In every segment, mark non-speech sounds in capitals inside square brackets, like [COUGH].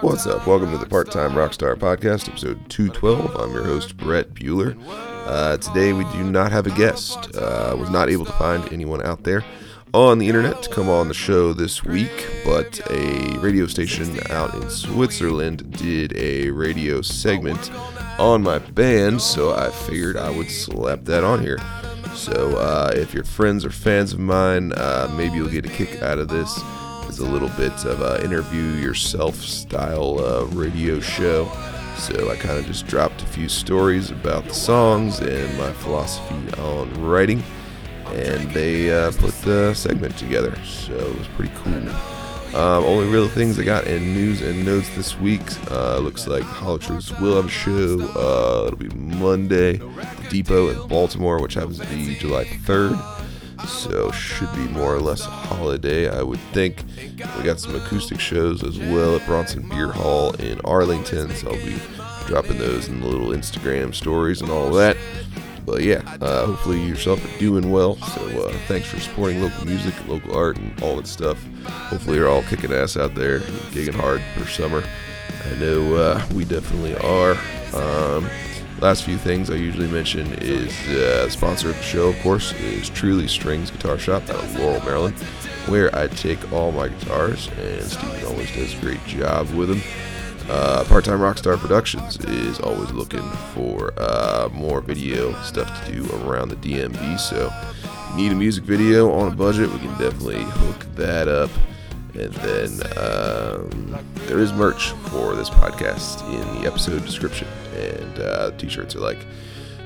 What's up? Welcome to the Part Time Rockstar Podcast, episode 212. I'm your host, Brett Bueller. Uh, today, we do not have a guest. Uh, was not able to find anyone out there on the internet to come on the show this week, but a radio station out in Switzerland did a radio segment on my band, so I figured I would slap that on here. So, uh, if you're friends or fans of mine, uh, maybe you'll get a kick out of this a little bit of a interview yourself style uh, radio show. So I kind of just dropped a few stories about the songs and my philosophy on writing, and they uh, put the segment together. So it was pretty cool. Um, only real things I got in news and notes this week. Uh, looks like Hollow Truths will have a show. Uh, it'll be Monday, the Depot in Baltimore, which happens to be July 3rd so should be more or less a holiday, I would think. We got some acoustic shows as well at Bronson Beer Hall in Arlington, so I'll be dropping those in the little Instagram stories and all that. But yeah, uh, hopefully yourself are doing well. So uh, thanks for supporting local music, local art, and all that stuff. Hopefully you're all kicking ass out there, gigging hard for summer. I know uh, we definitely are. Um, Last few things I usually mention is uh, the sponsor of the show, of course, is Truly Strings Guitar Shop out of Laurel, Maryland, where I take all my guitars, and Steven always does a great job with them. Uh, Part Time Rockstar Productions is always looking for uh, more video stuff to do around the DMV. So, need a music video on a budget, we can definitely hook that up. And then um, there is merch for this podcast in the episode description. And uh, t shirts are like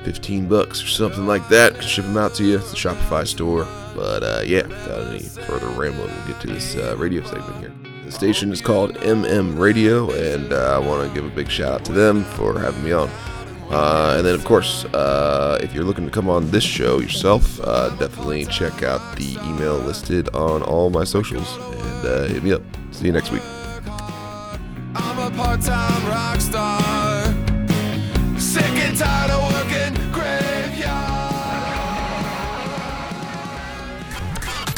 15 bucks or something like that. Ship them out to you. It's a Shopify store. But uh, yeah, without any further rambling, we'll get to this uh, radio segment here. The station is called MM Radio, and uh, I want to give a big shout out to them for having me on. Uh, and then, of course, uh, if you're looking to come on this show yourself, uh, definitely check out the email listed on all my socials and uh, hit me up. See you next week. I'm a part-time rock star, sick and tired of working graveyard.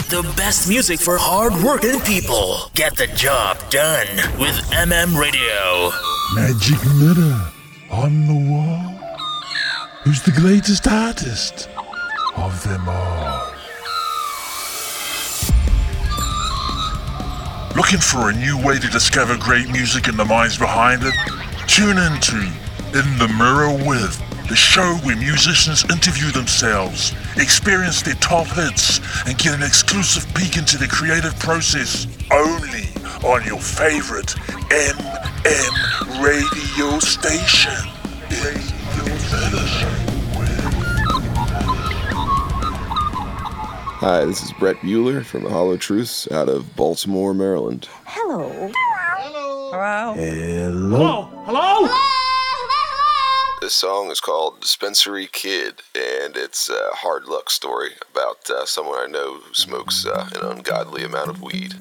The best music for hard-working people. Get the job done with MM Radio. Magic mirror on the wall? Who's the greatest artist of them all? Looking for a new way to discover great music and the minds behind it? Tune into In the Mirror with, the show where musicians interview themselves, experience their top hits, and get an exclusive peek into the creative process only on your favorite MM radio station. Hi, this is Brett Bueller from the Hollow Truths out of Baltimore, Maryland. Hello. Hello. Hello. Hello. Hello. This song is called Dispensary Kid, and it's a hard luck story about uh, someone I know who smokes uh, an ungodly amount of weed.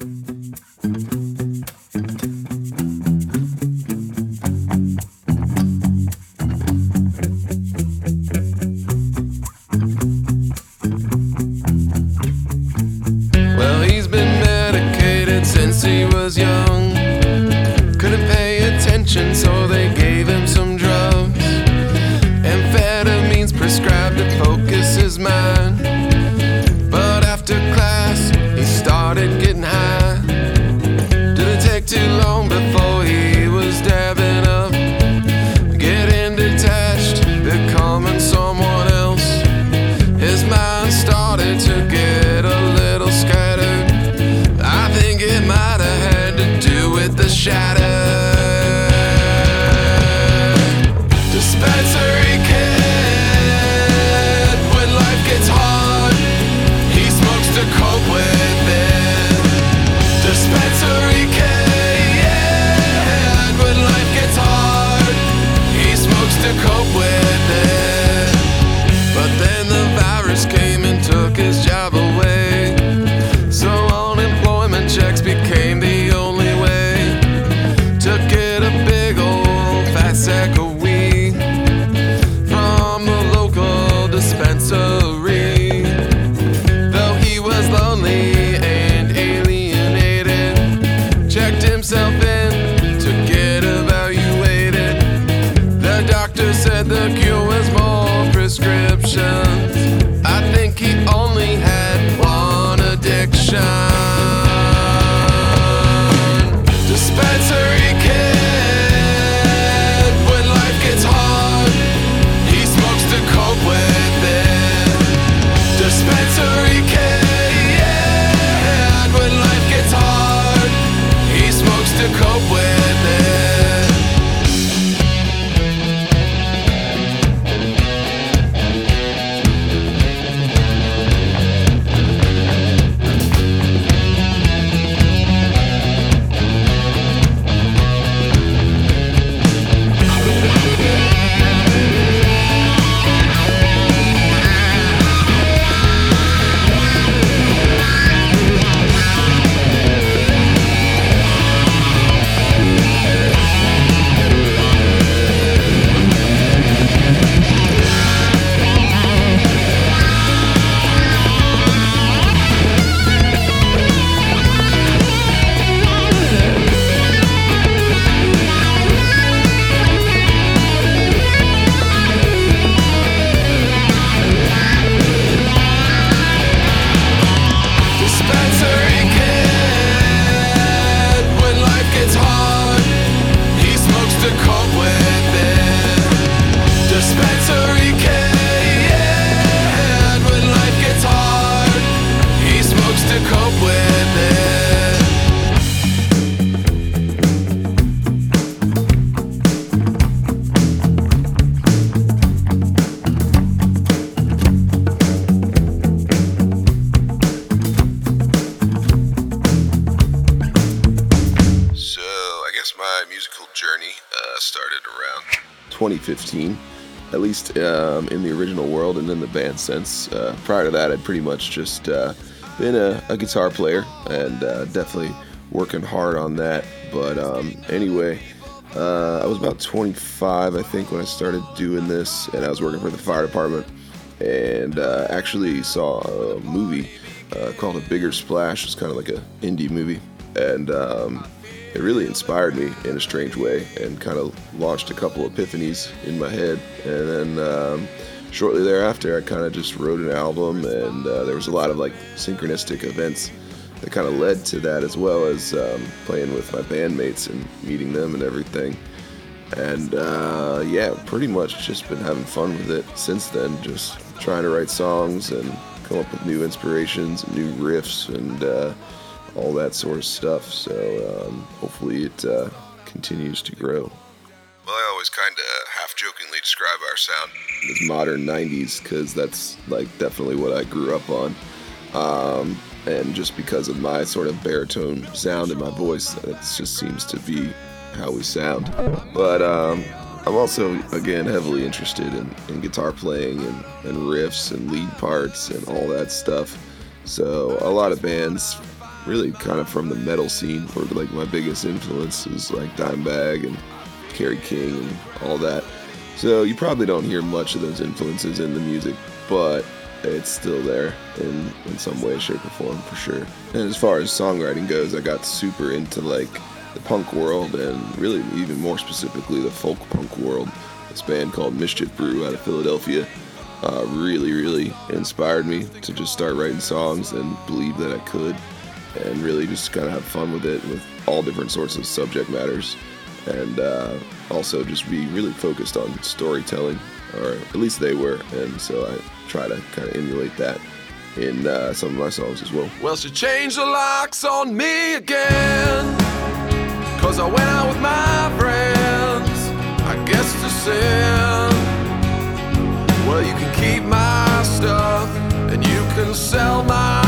2015, at least um, in the original world and in the band sense. Uh, prior to that, I'd pretty much just uh, been a, a, guitar player and uh, definitely working hard on that. But um, anyway, uh, I was about 25, I think, when I started doing this, and I was working for the fire department and uh, actually saw a movie called A Bigger Splash. It's kind of like an indie movie. And um, it really inspired me in a strange way and kind of launched a couple epiphanies in my head. And then um, shortly thereafter, I kind of just wrote an album, and uh, there was a lot of like synchronistic events that kind of led to that, as well as um, playing with my bandmates and meeting them and everything. And uh, yeah, pretty much just been having fun with it since then, just trying to write songs and come up with new inspirations, and new riffs, and uh, all that sort of stuff. So um, hopefully it uh, continues to grow. Well, I always kind of half jokingly describe our sound as modern 90s because that's like definitely what I grew up on. Um, and just because of my sort of baritone sound in my voice, that just seems to be how we sound. But um, I'm also, again, heavily interested in, in guitar playing and, and riffs and lead parts and all that stuff. So a lot of bands really kind of from the metal scene where like my biggest influences like Dimebag and Kerry King and all that. So you probably don't hear much of those influences in the music, but it's still there in in some way, shape, or form for sure. And as far as songwriting goes, I got super into like the punk world and really even more specifically the folk punk world. This band called Mischief Brew out of Philadelphia uh, really, really inspired me to just start writing songs and believe that I could and really just kind of have fun with it with all different sorts of subject matters. And uh, also just be really focused on storytelling or at least they were. And so i try to kind of emulate that in uh, some of my songs as well. Well she changed the locks on me again cause i went out with my friends i guess to sin well you can keep my stuff and you can sell my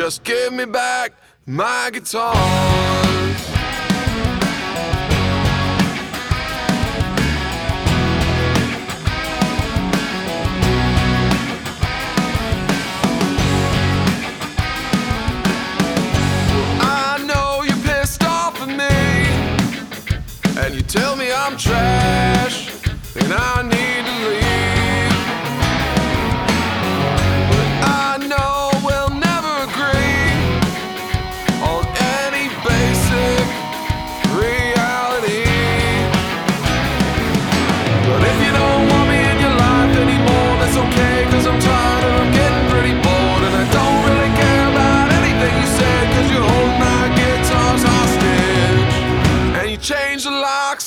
just give me back my guitar. I know you're pissed off at me, and you tell me I'm trash, and I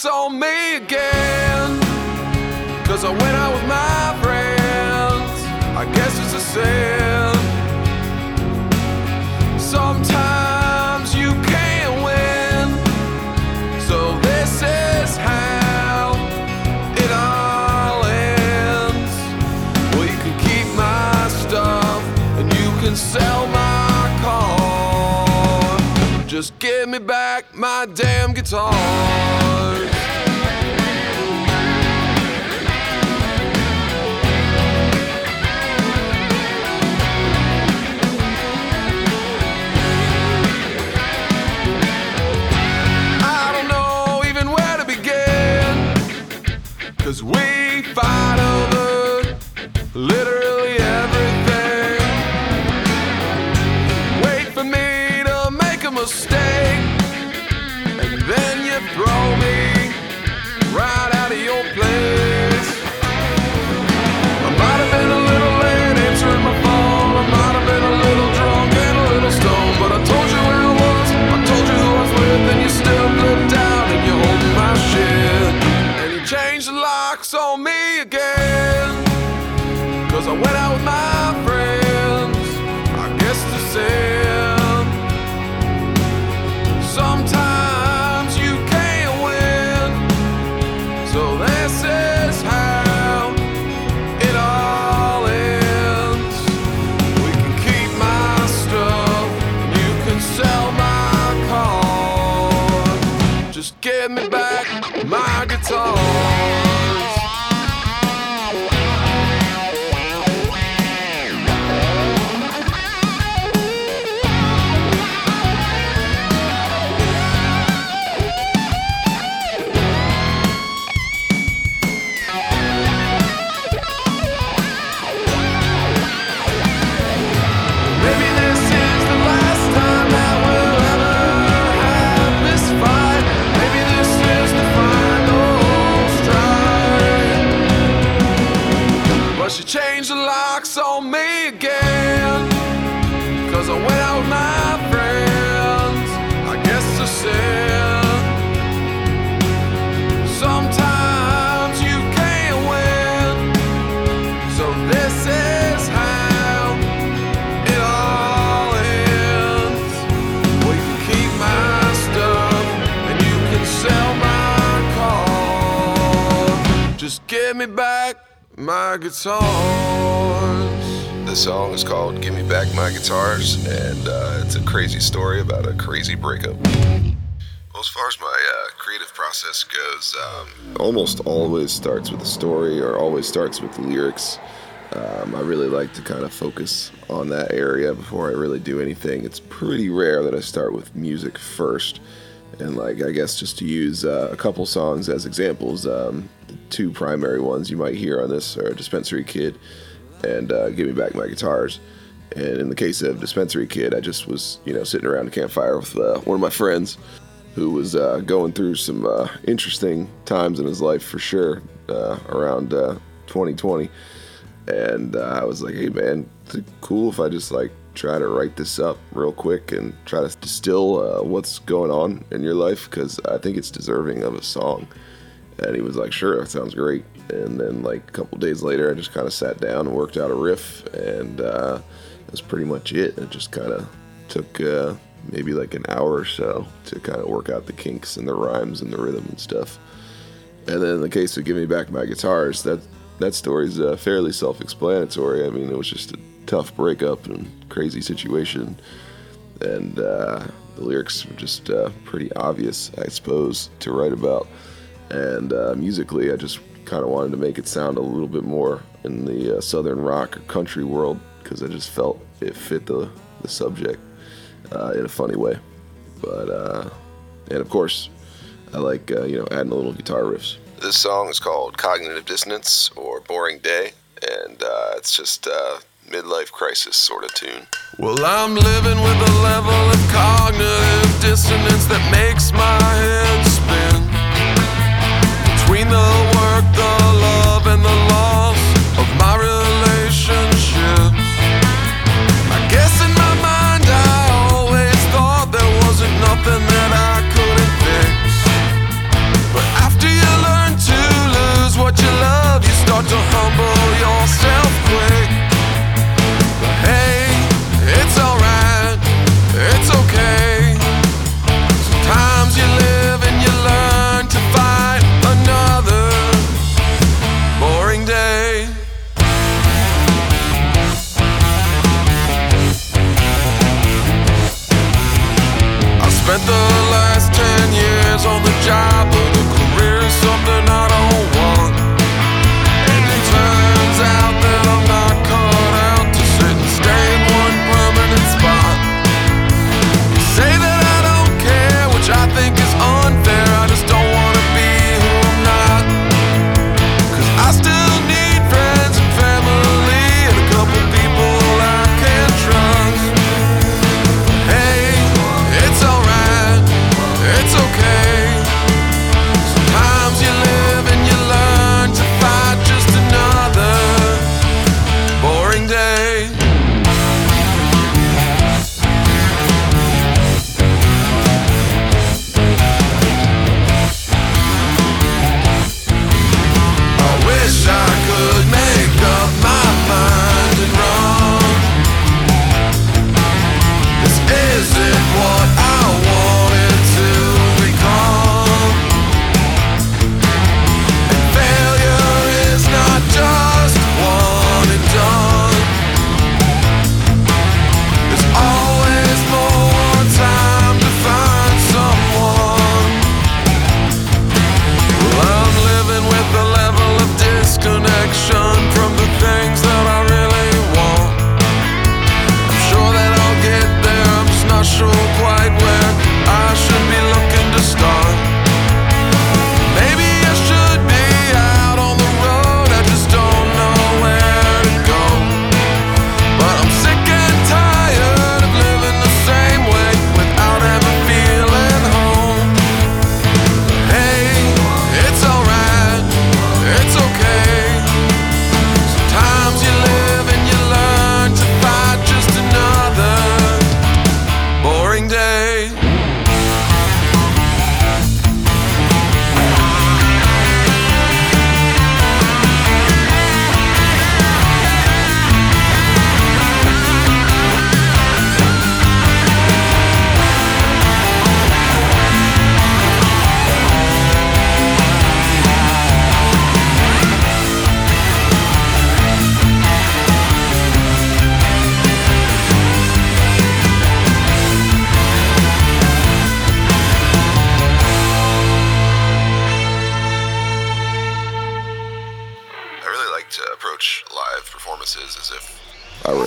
on me again. Cause I went out with my friends. I guess it's a sin. Just give me back my damn guitar. My guitars. The song is called Give Me Back My Guitars, and uh, it's a crazy story about a crazy breakup. Well, as far as my uh, creative process goes, um, almost always starts with a story or always starts with the lyrics. Um, I really like to kind of focus on that area before I really do anything. It's pretty rare that I start with music first. And, like, I guess just to use uh, a couple songs as examples, um, the two primary ones you might hear on this are Dispensary Kid and uh, Give Me Back My Guitars. And in the case of Dispensary Kid, I just was, you know, sitting around a campfire with uh, one of my friends who was uh, going through some uh, interesting times in his life for sure uh, around uh, 2020. And I was like, hey man, is it cool if I just like try to write this up real quick and try to distill uh, what's going on in your life? Because I think it's deserving of a song. And he was like, sure, that sounds great. And then, like, a couple days later, I just kind of sat down and worked out a riff, and uh, that's pretty much it. It just kind of took uh, maybe like an hour or so to kind of work out the kinks and the rhymes and the rhythm and stuff. And then in the case of Give Me Back My Guitars, that that story's uh, fairly self-explanatory. I mean, it was just a tough breakup and crazy situation, and uh, the lyrics were just uh, pretty obvious, I suppose, to write about. And uh, musically, I just kind of wanted to make it sound a little bit more in the uh, southern rock or country world because I just felt it fit the the subject uh, in a funny way. But uh, and of course, I like you know adding a little guitar riffs. This song is called "Cognitive Dissonance" or "Boring Day," and it's just midlife crisis sort of tune. Well, I'm living with a level of cognitive dissonance that makes my head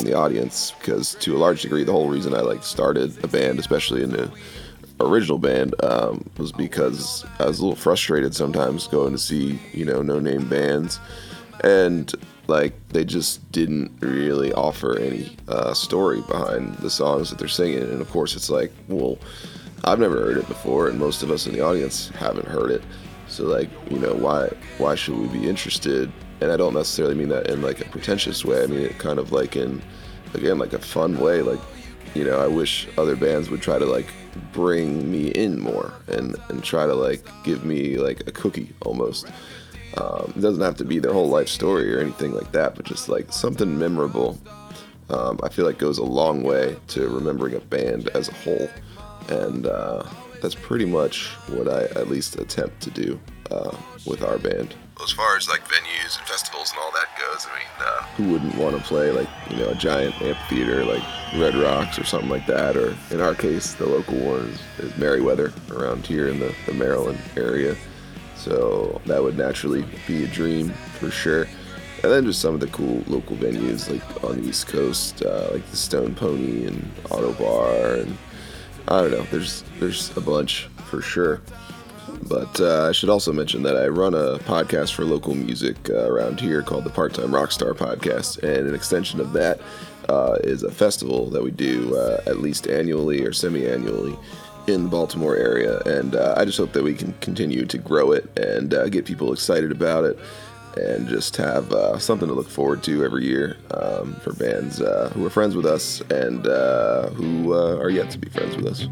the audience because to a large degree, the whole reason I like started a band, especially in the original band, um, was because I was a little frustrated sometimes going to see you know no name bands, and like they just didn't really offer any uh, story behind the songs that they're singing, and of course it's like well. I've never heard it before, and most of us in the audience haven't heard it. So like, you know, why why should we be interested? And I don't necessarily mean that in like a pretentious way. I mean it kind of like in again like a fun way. Like, you know, I wish other bands would try to like bring me in more and and try to like give me like a cookie almost. Um, it doesn't have to be their whole life story or anything like that, but just like something memorable. Um, I feel like goes a long way to remembering a band as a whole and uh, that's pretty much what I at least attempt to do uh, with our band. As far as like venues and festivals and all that goes, I mean, uh, who wouldn't want to play like you know a giant amphitheater like Red Rocks or something like that, or in our case, the local one is, is around here in the, the Maryland area. So that would naturally be a dream for sure. And then just some of the cool local venues like on the East Coast, uh, like the Stone Pony and Ottobar and I don't know. There's there's a bunch for sure. But uh, I should also mention that I run a podcast for local music uh, around here called the Part Time Rockstar Podcast, and an extension of that uh, is a festival that we do uh, at least annually or semi-annually in the Baltimore area. And uh, I just hope that we can continue to grow it and uh, get people excited about it and just have uh, something to look forward to every year um, for bands uh, who are friends with us and uh, who uh, are yet to be friends with us.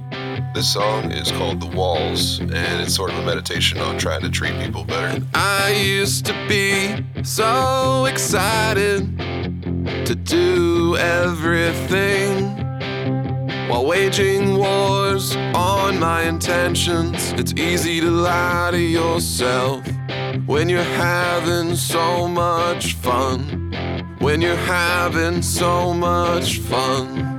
This song is called The Walls, and it's sort of a meditation on trying to treat people better. I used to be so excited to do everything while waging wars on my intentions. It's easy to lie to yourself when you're having so much fun. When you're having so much fun.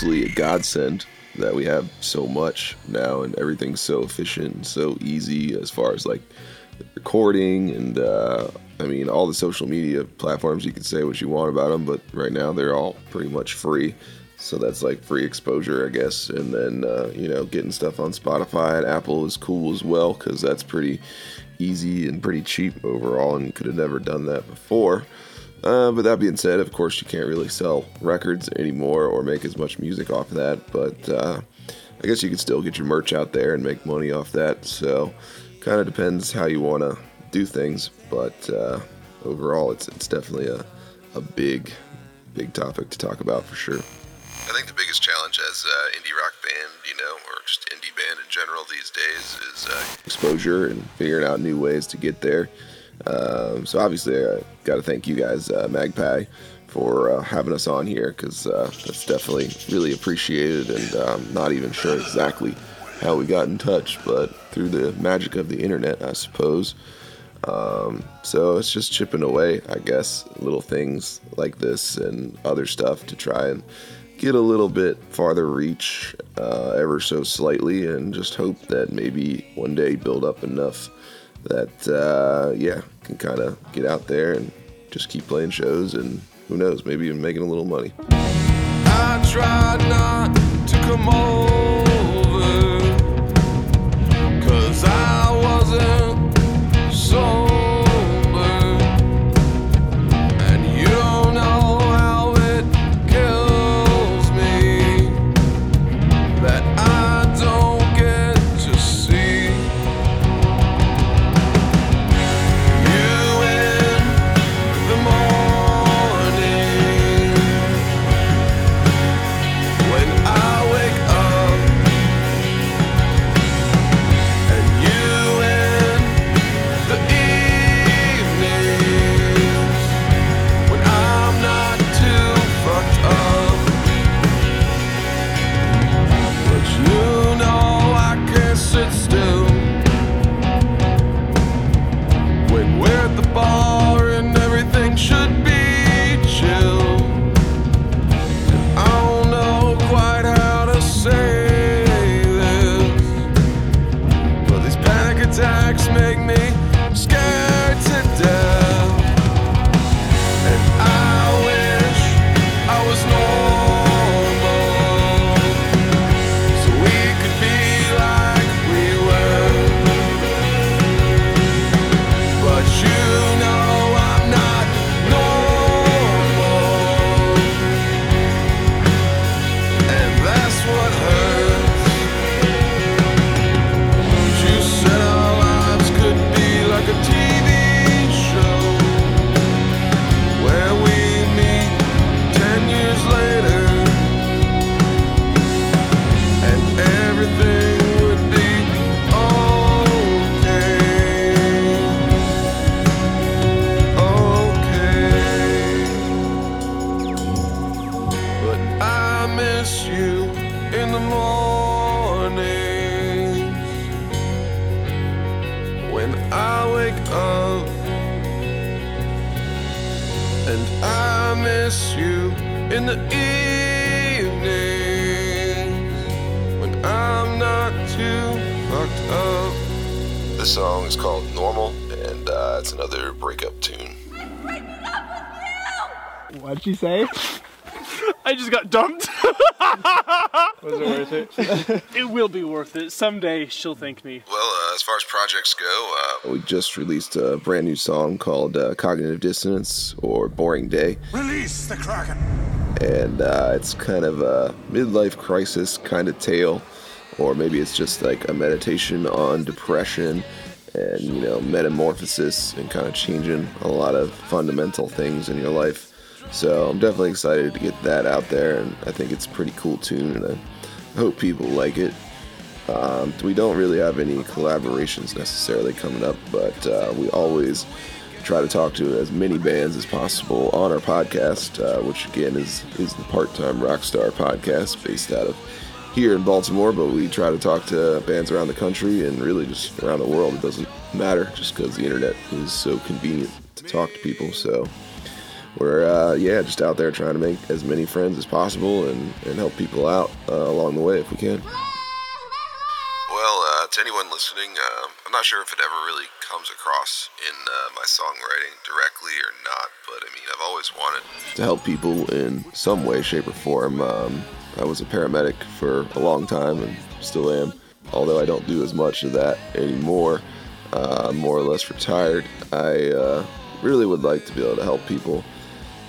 Mostly a godsend that we have so much now and everything's so efficient and so easy as far as like recording and uh, I mean all the social media platforms you can say what you want about them but right now they're all pretty much free. So that's like free exposure I guess. And then uh, you know getting stuff on Spotify and Apple is cool as well because that's pretty easy and pretty cheap overall and could have never done that before uh, but that being said, of course, you can't really sell records anymore or make as much music off of that. But uh, I guess you could still get your merch out there and make money off that. So, kind of depends how you want to do things. But uh, overall, it's it's definitely a a big big topic to talk about for sure. I think the biggest challenge as an indie rock band, you know, or just indie band in general these days is uh, exposure and figuring out new ways to get there. Um, so obviously, I got to thank you guys, uh, Magpie, for uh, having us on here because uh, that's definitely really appreciated. And I'm not even sure exactly how we got in touch, but through the magic of the internet, I suppose. Um, so it's just chipping away, I guess, little things like this and other stuff to try and get a little bit farther reach uh, ever so slightly and just hope that maybe one day build up enough that uh, yeah can kind of get out there and just keep playing shows and who knows maybe even making a little money What'd she say? I just got dumped. [LAUGHS] Was it worth it? [LAUGHS] it will be worth it. Someday she'll thank me. well uh, as far as projects go uh, we just released a brand new song called uh, cognitive dissonance or boring day Release the Kraken. and uh, it's kind of a midlife crisis kind of tale, or maybe it's just like a meditation on depression and you know metamorphosis and kind of changing a lot of fundamental things in your life. So I'm definitely excited to get that out there, and I think it's a pretty cool tune, and I hope people like it. Um, we don't really have any collaborations necessarily coming up, but uh, we always try to talk to as many bands as possible on our podcast, uh, which again is is the Part Time Rockstar podcast based out of here in Baltimore. But we try to talk to bands around the country and really just around the world. It doesn't matter just because the internet is so convenient to talk to people. So we're uh, yeah just out there trying to make as many friends as possible and, and help people out uh, along the way if we can. Well, uh, to anyone listening, uh, I'm not sure if it ever really comes across in uh, my songwriting directly or not, but I mean, I've always wanted to help people in some way, shape, or form. Um, I was a paramedic for a long time and still am, although I don't do as much of that anymore. Uh, I'm more or less retired. I uh, really would like to be able to help people,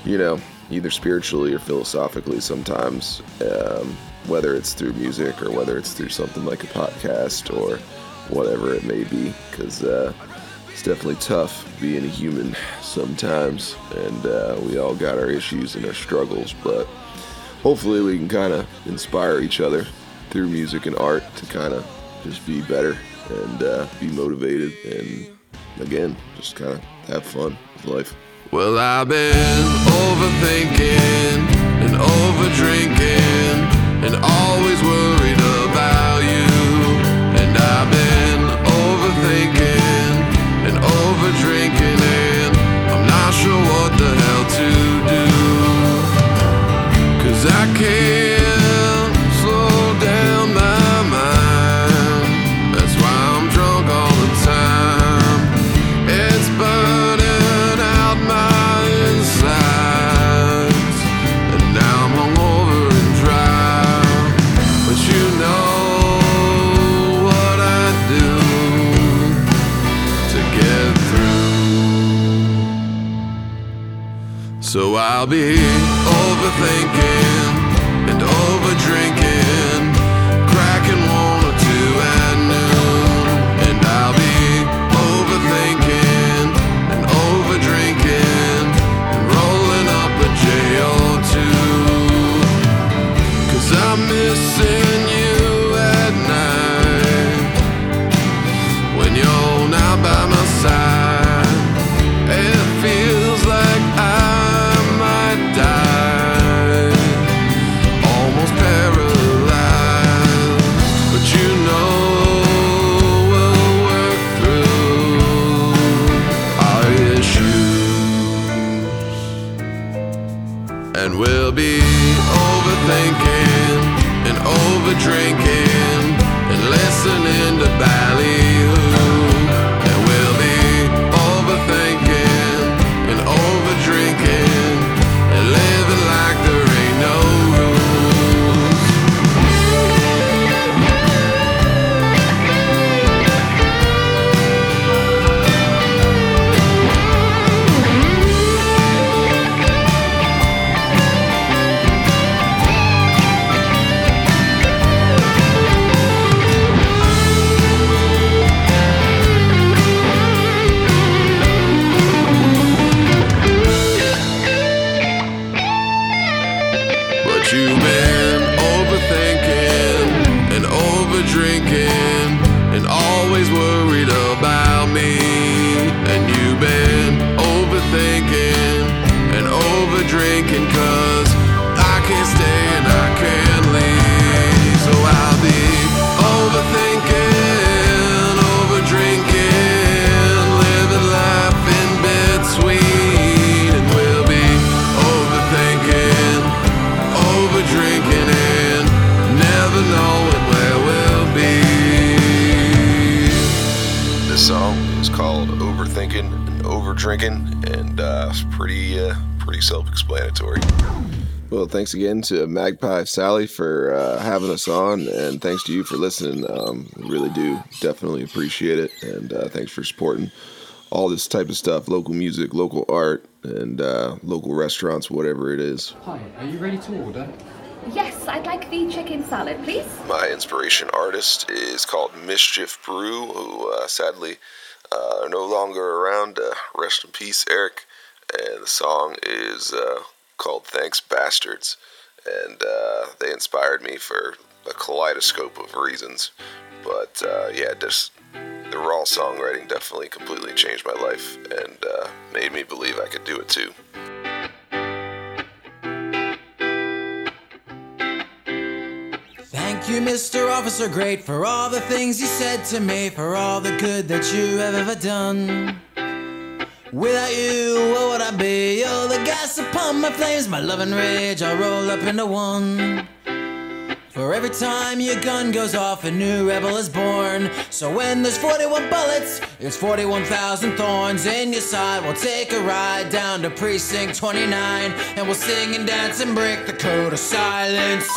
you know, either spiritually or philosophically sometimes. Um, whether it's through music or whether it's through something like a podcast or whatever it may be, because uh, it's definitely tough being a human sometimes, and uh, we all got our issues and our struggles, but hopefully we can kind of inspire each other through music and art to kind of just be better and uh, be motivated and again just kind of have fun with life. Well, I've been overthinking and overdrinking and always worried about you. And I've been overthinking and overdrinking, and I'm not sure what the hell to do. Cause I can't I'll be overthinking overdrinking and listening to ballyhoo. Thanks again to Magpie Sally for uh, having us on, and thanks to you for listening. Um, really do definitely appreciate it, and uh, thanks for supporting all this type of stuff: local music, local art, and uh, local restaurants, whatever it is. Hi, are you ready to order? Yes, I'd like the chicken salad, please. My inspiration artist is called Mischief Brew, who uh, sadly uh, are no longer around. Uh, rest in peace, Eric. And the song is uh, called Thanks Bastards. And uh, they inspired me for a kaleidoscope of reasons. But uh, yeah, just the raw songwriting definitely completely changed my life and uh, made me believe I could do it too. Thank you, Mr. Officer Great, for all the things you said to me, for all the good that you have ever done. Without you, what would I be? You're the gas upon my flames, my love and rage all roll up into one. For every time your gun goes off, a new rebel is born. So when there's 41 bullets, it's 41,000 thorns in your side. We'll take a ride down to precinct 29, and we'll sing and dance and break the code of silence.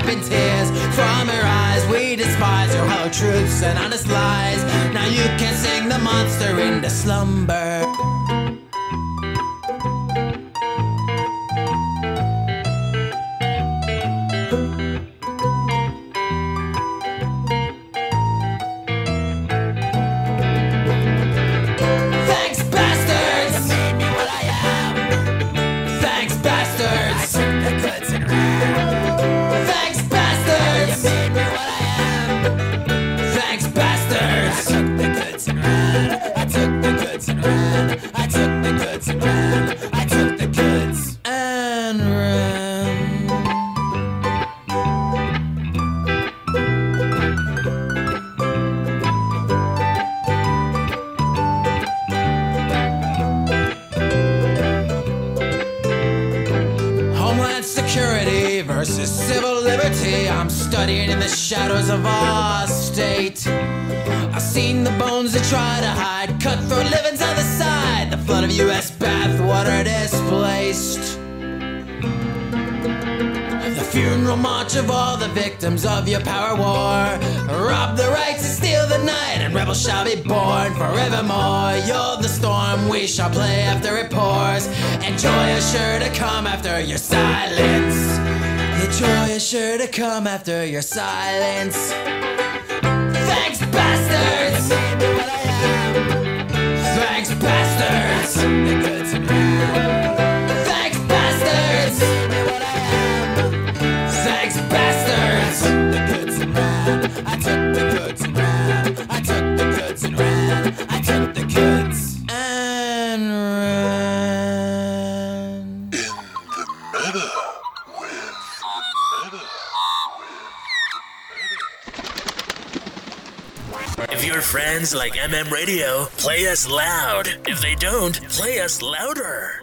Wiping tears from her eyes. We despise your hollow truths and honest lies. Now you can sing the monster into slumber. That try to hide, cutthroat livings on the side. The flood of U.S. bathwater displaced. The funeral march of all the victims of your power war. Rob the rights and steal the night, and rebels shall be born forevermore. You're the storm, we shall play after it pours. And joy is sure to come after your silence. Your joy is sure to come after your silence. Thanks, bastards! I took the goods and ran. I took the goods and ran. I friends like MM Radio, play us loud. If they don't, play us louder.